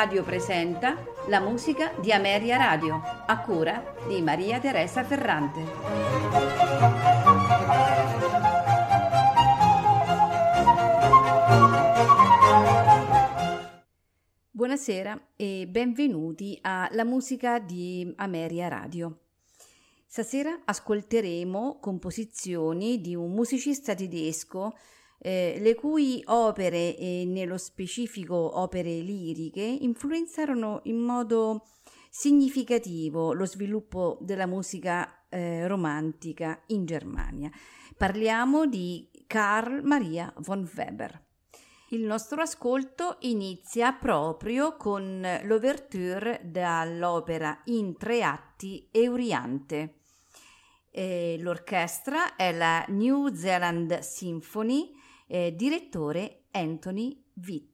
Radio presenta la musica di Ameria Radio, a cura di Maria Teresa Ferrante. Buonasera e benvenuti alla musica di Ameria Radio. Stasera ascolteremo composizioni di un musicista tedesco eh, le cui opere, e nello specifico opere liriche, influenzarono in modo significativo lo sviluppo della musica eh, romantica in Germania. Parliamo di Karl Maria von Weber. Il nostro ascolto inizia proprio con l'ouverture dall'opera in tre atti Euriante. Eh, l'orchestra è la New Zealand Symphony eh, direttore Anthony Witt.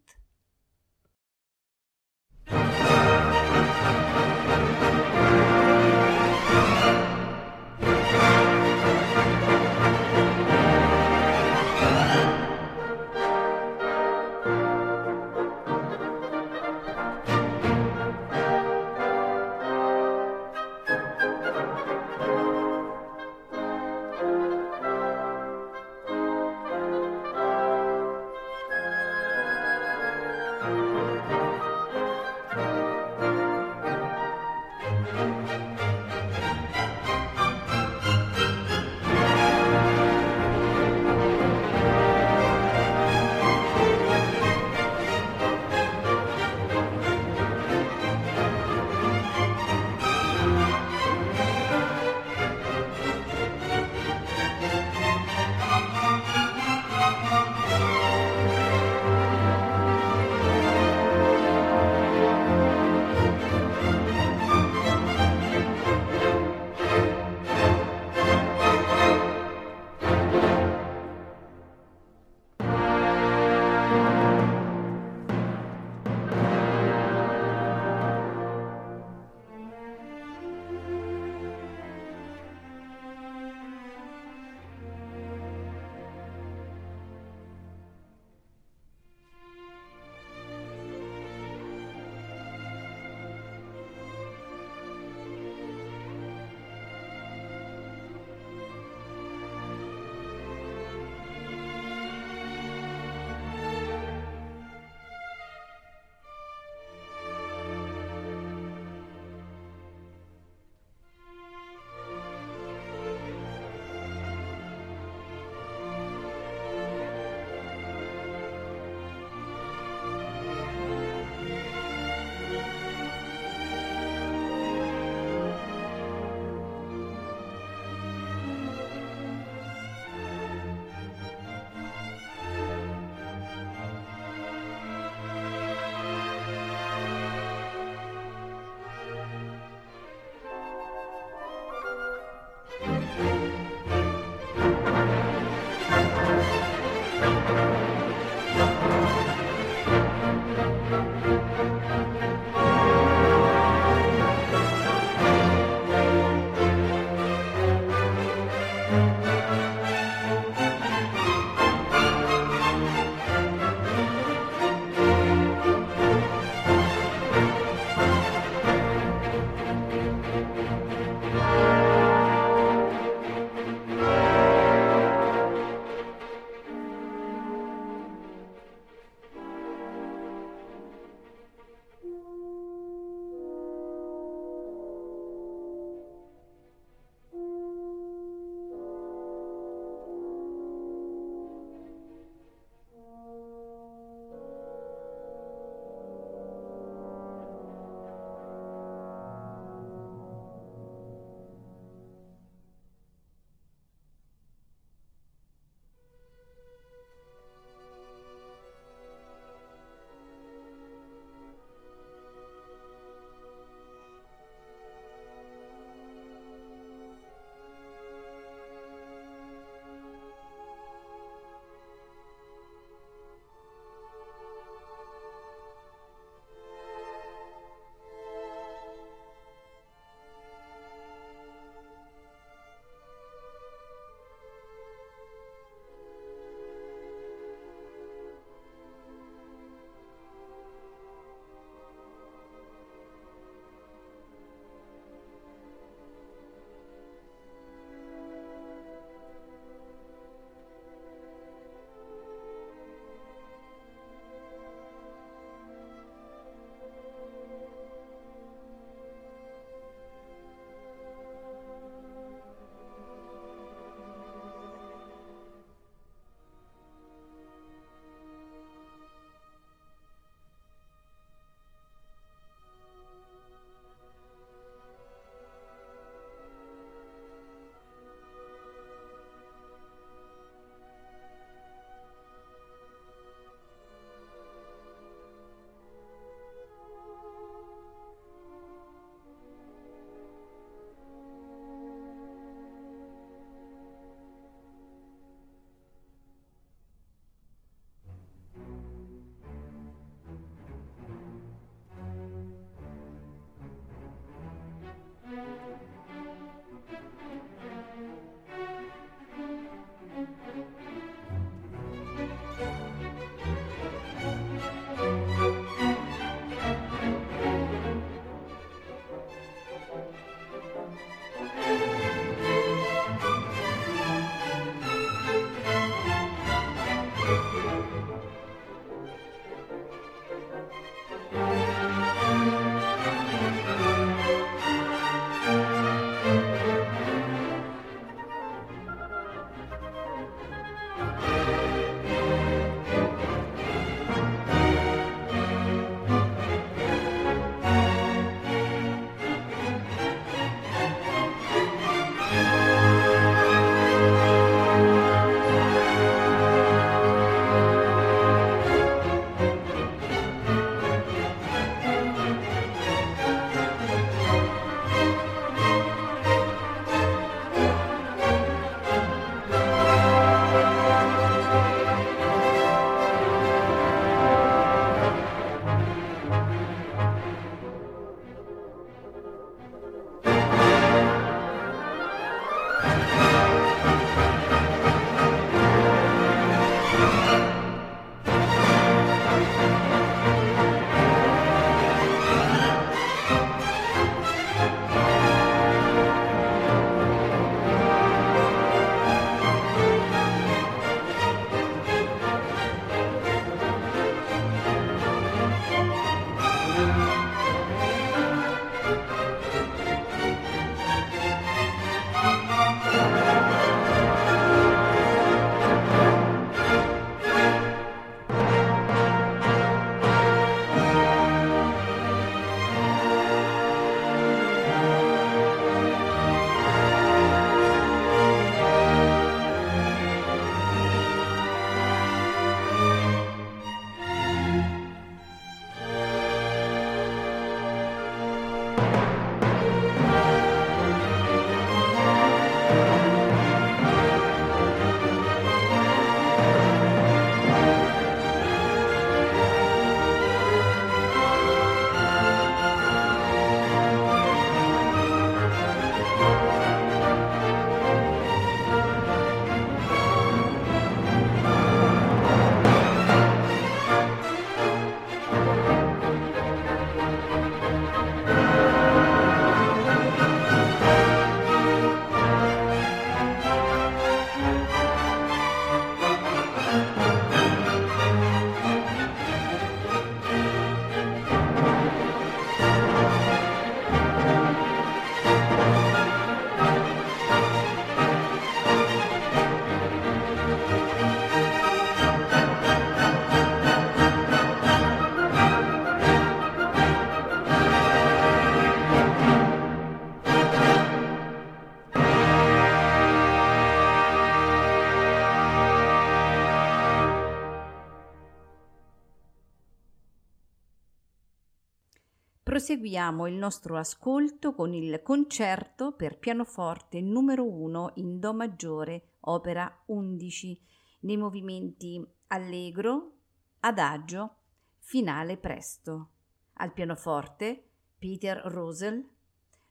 Proseguiamo il nostro ascolto con il concerto per pianoforte numero 1 in Do maggiore, opera 11, nei movimenti allegro, adagio, finale presto. Al pianoforte Peter Rosel.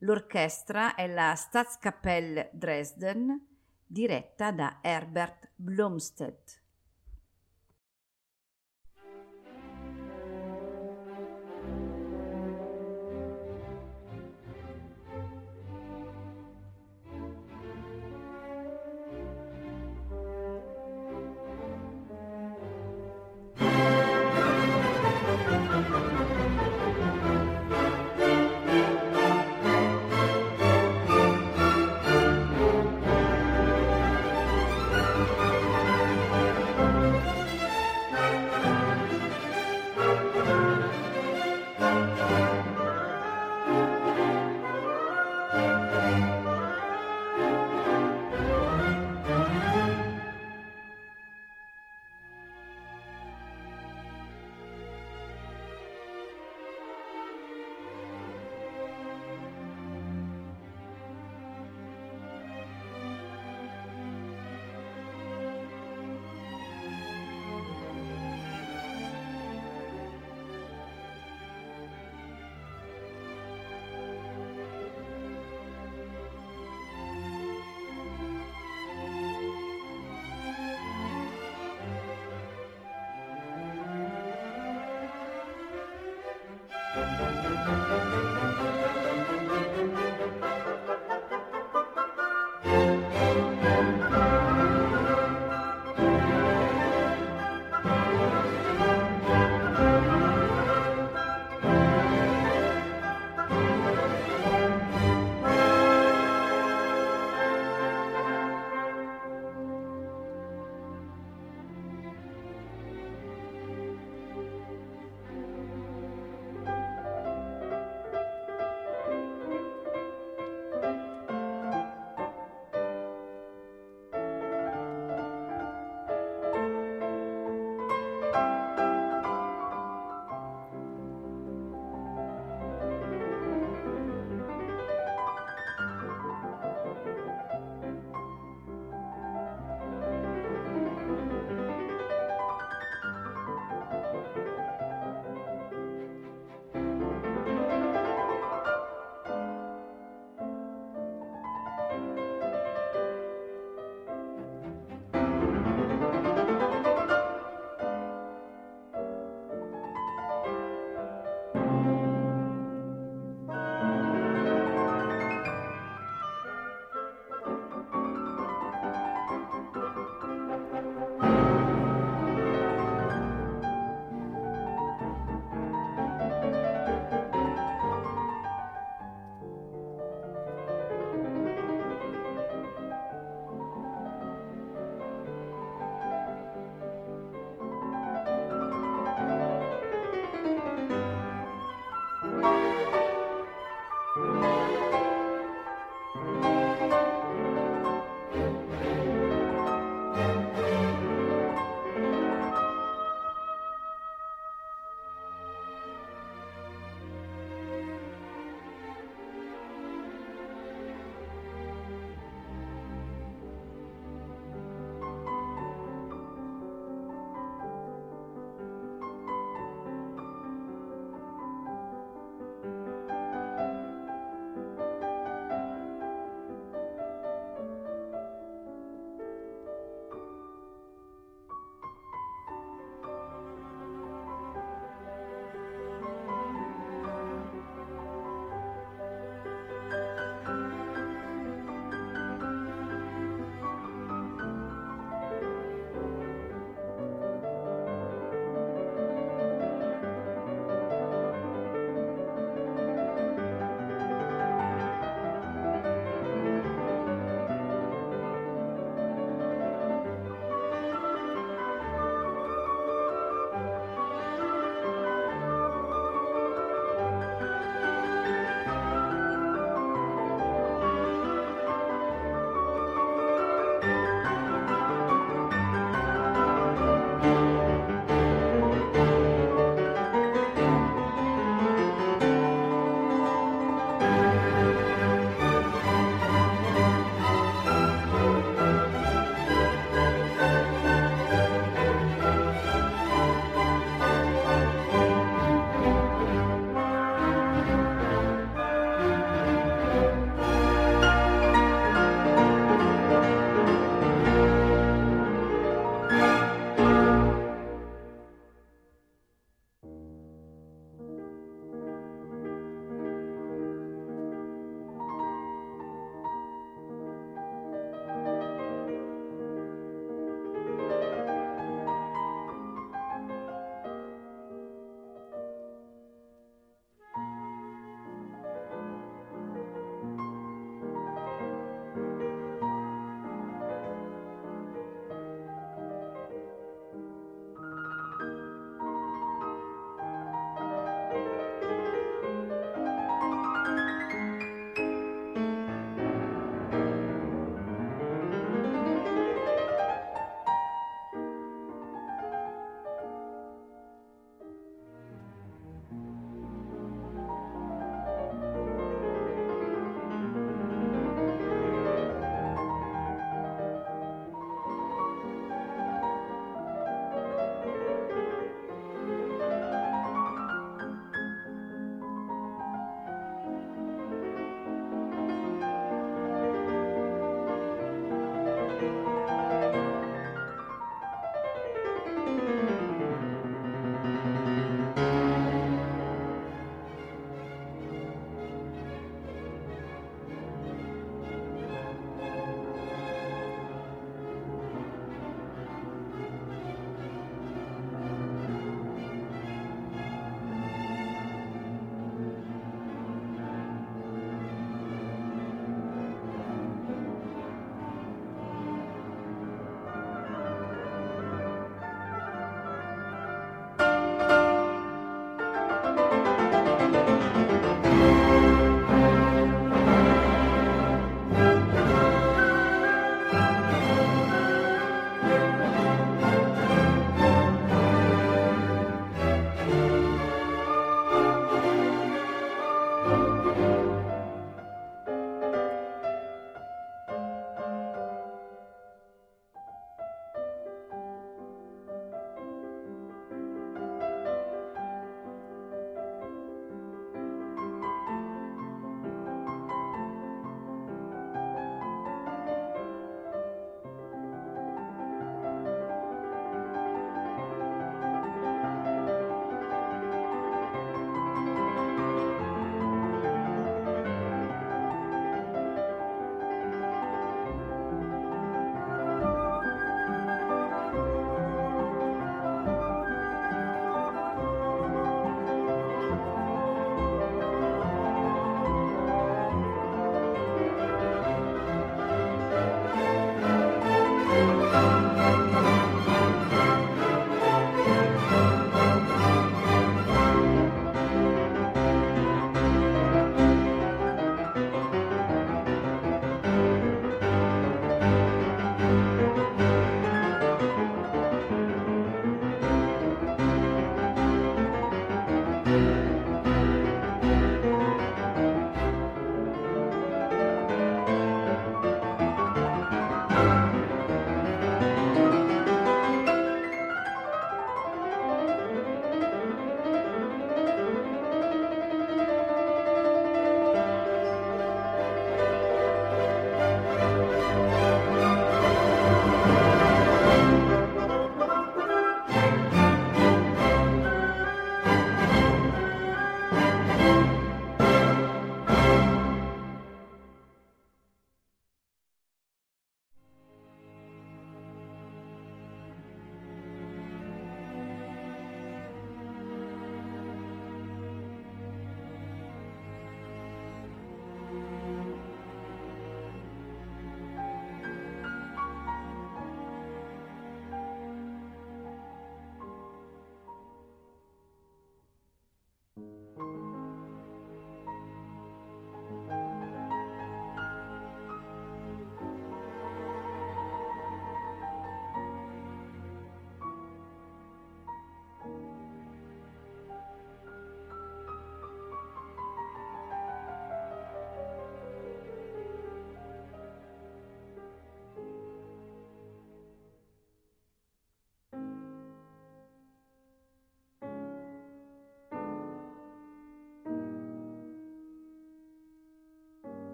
L'orchestra è la Staatskapelle Dresden, diretta da Herbert Blomstedt.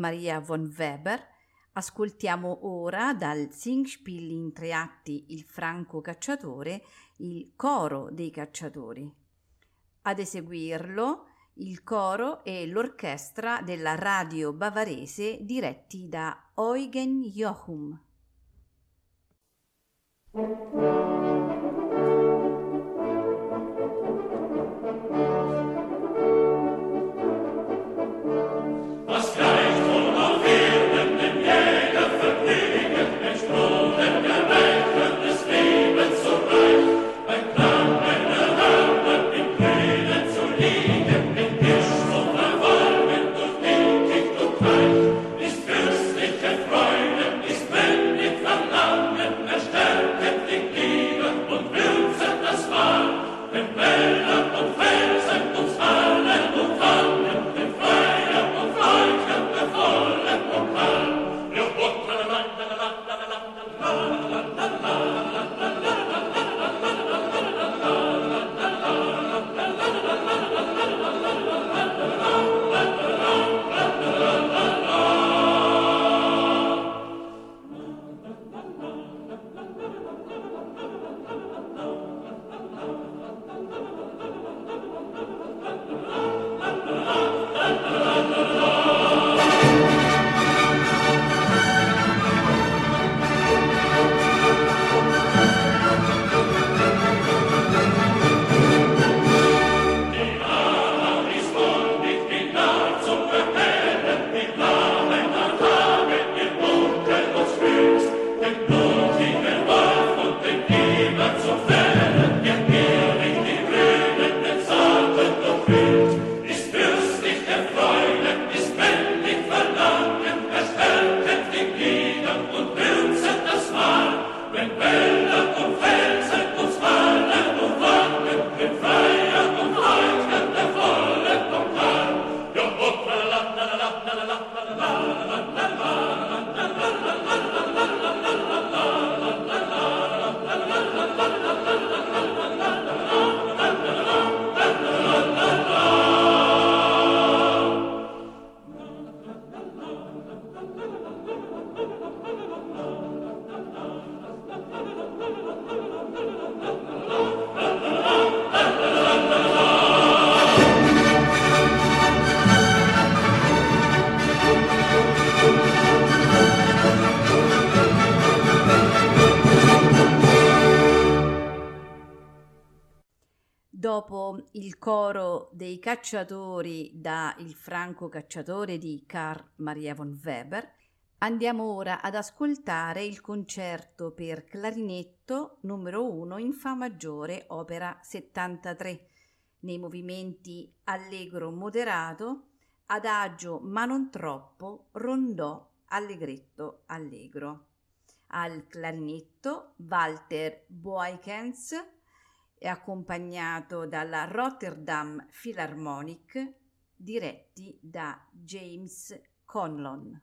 Maria von Weber, ascoltiamo ora dal Singspiel in tre atti Il Franco Cacciatore, il coro dei cacciatori. Ad eseguirlo il coro e l'orchestra della radio bavarese diretti da Eugen Jochum. Cacciatori da Il Franco cacciatore di Carl Maria von Weber, andiamo ora ad ascoltare il concerto per clarinetto numero 1 in Fa maggiore, opera 73, nei movimenti allegro moderato, adagio ma non troppo, rondò, allegretto, allegro. Al clarinetto Walter Boykens, è accompagnato dalla Rotterdam Philharmonic diretti da James Conlon.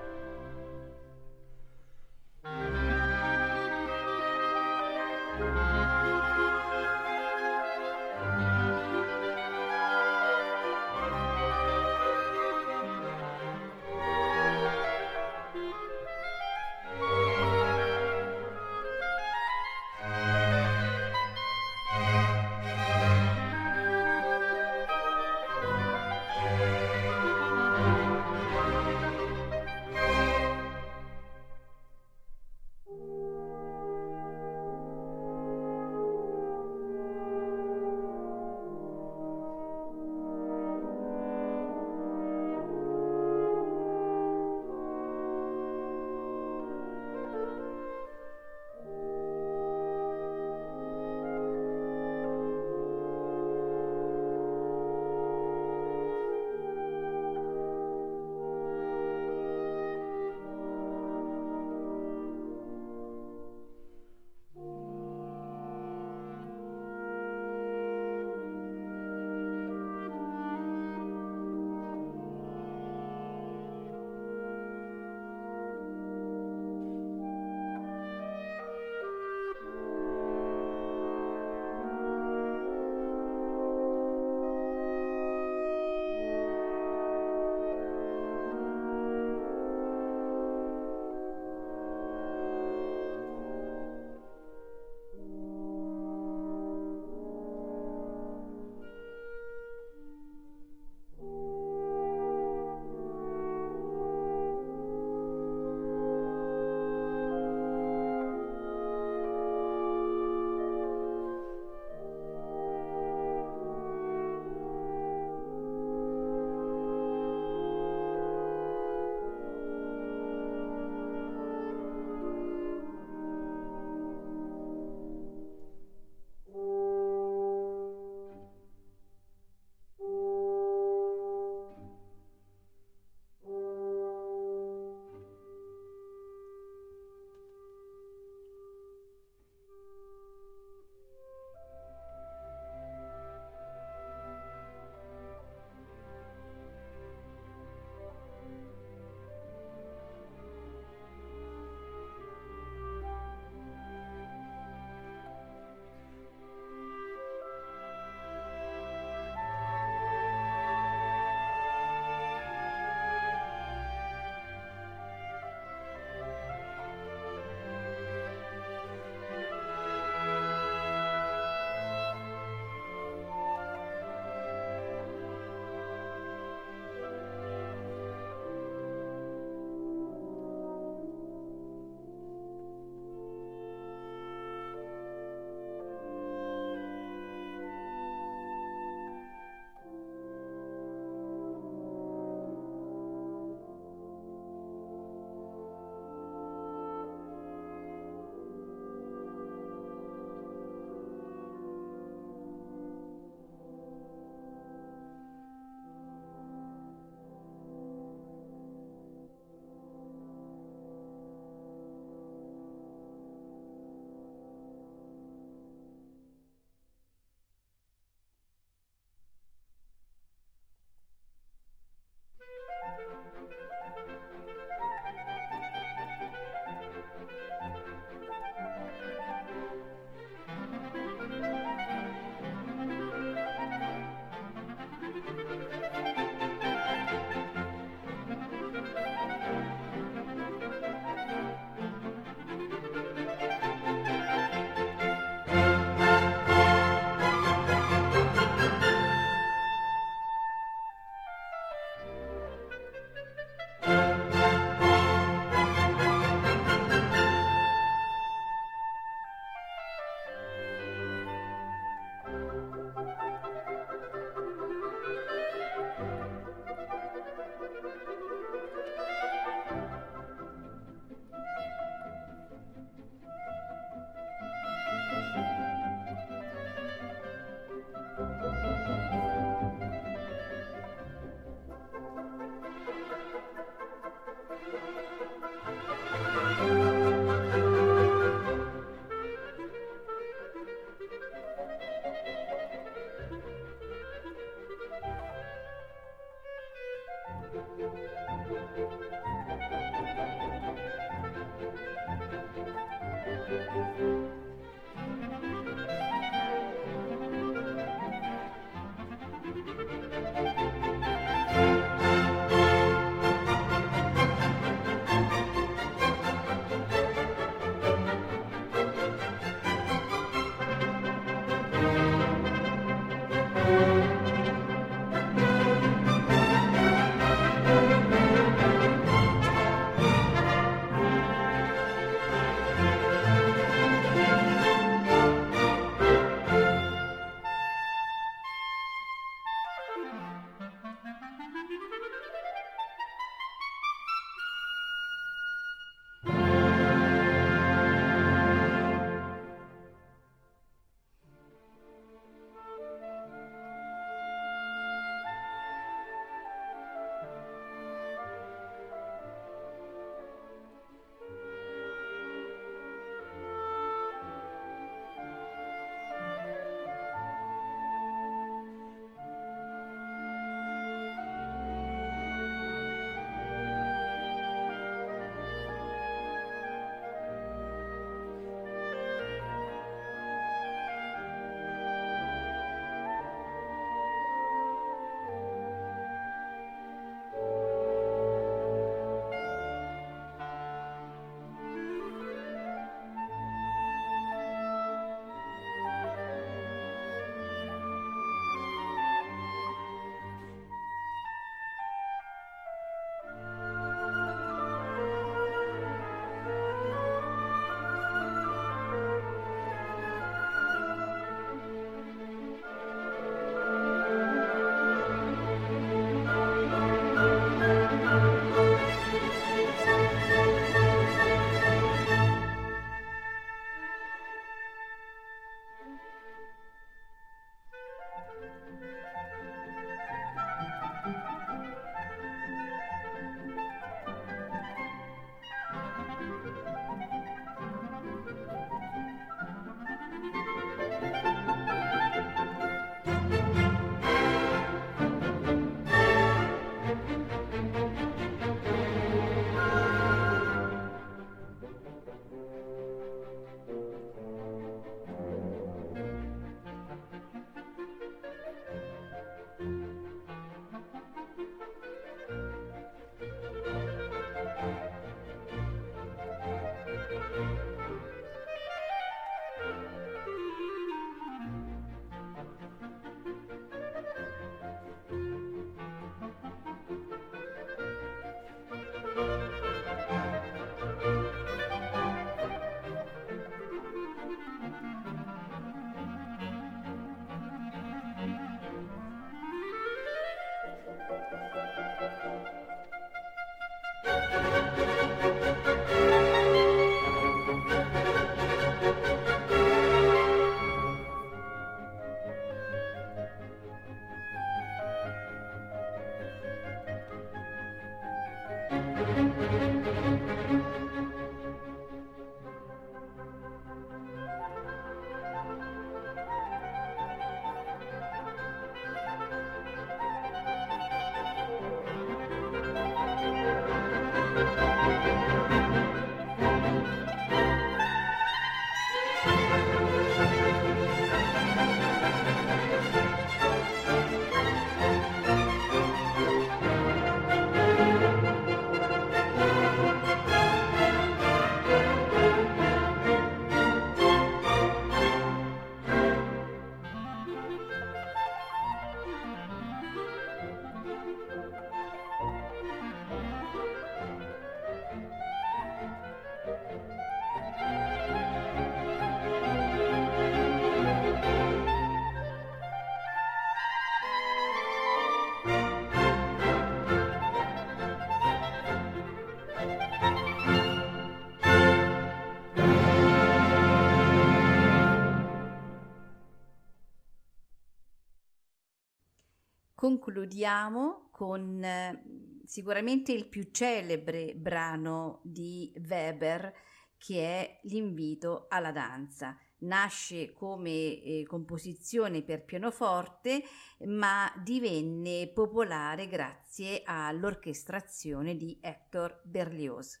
Concludiamo con eh, sicuramente il più celebre brano di Weber che è l'invito alla danza. nasce come eh, composizione per pianoforte, ma divenne popolare grazie all'orchestrazione di Hector Berlioz.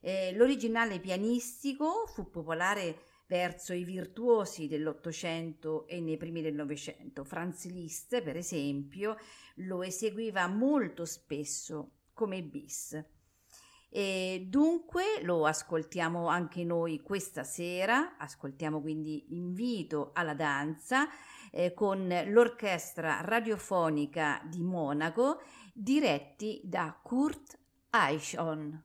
Eh, l'originale pianistico fu popolare verso i virtuosi dell'Ottocento e nei primi del Novecento. Franz Liszt, per esempio, lo eseguiva molto spesso come bis. E dunque lo ascoltiamo anche noi questa sera, ascoltiamo quindi invito alla danza eh, con l'orchestra radiofonica di Monaco diretti da Kurt Eichhorn.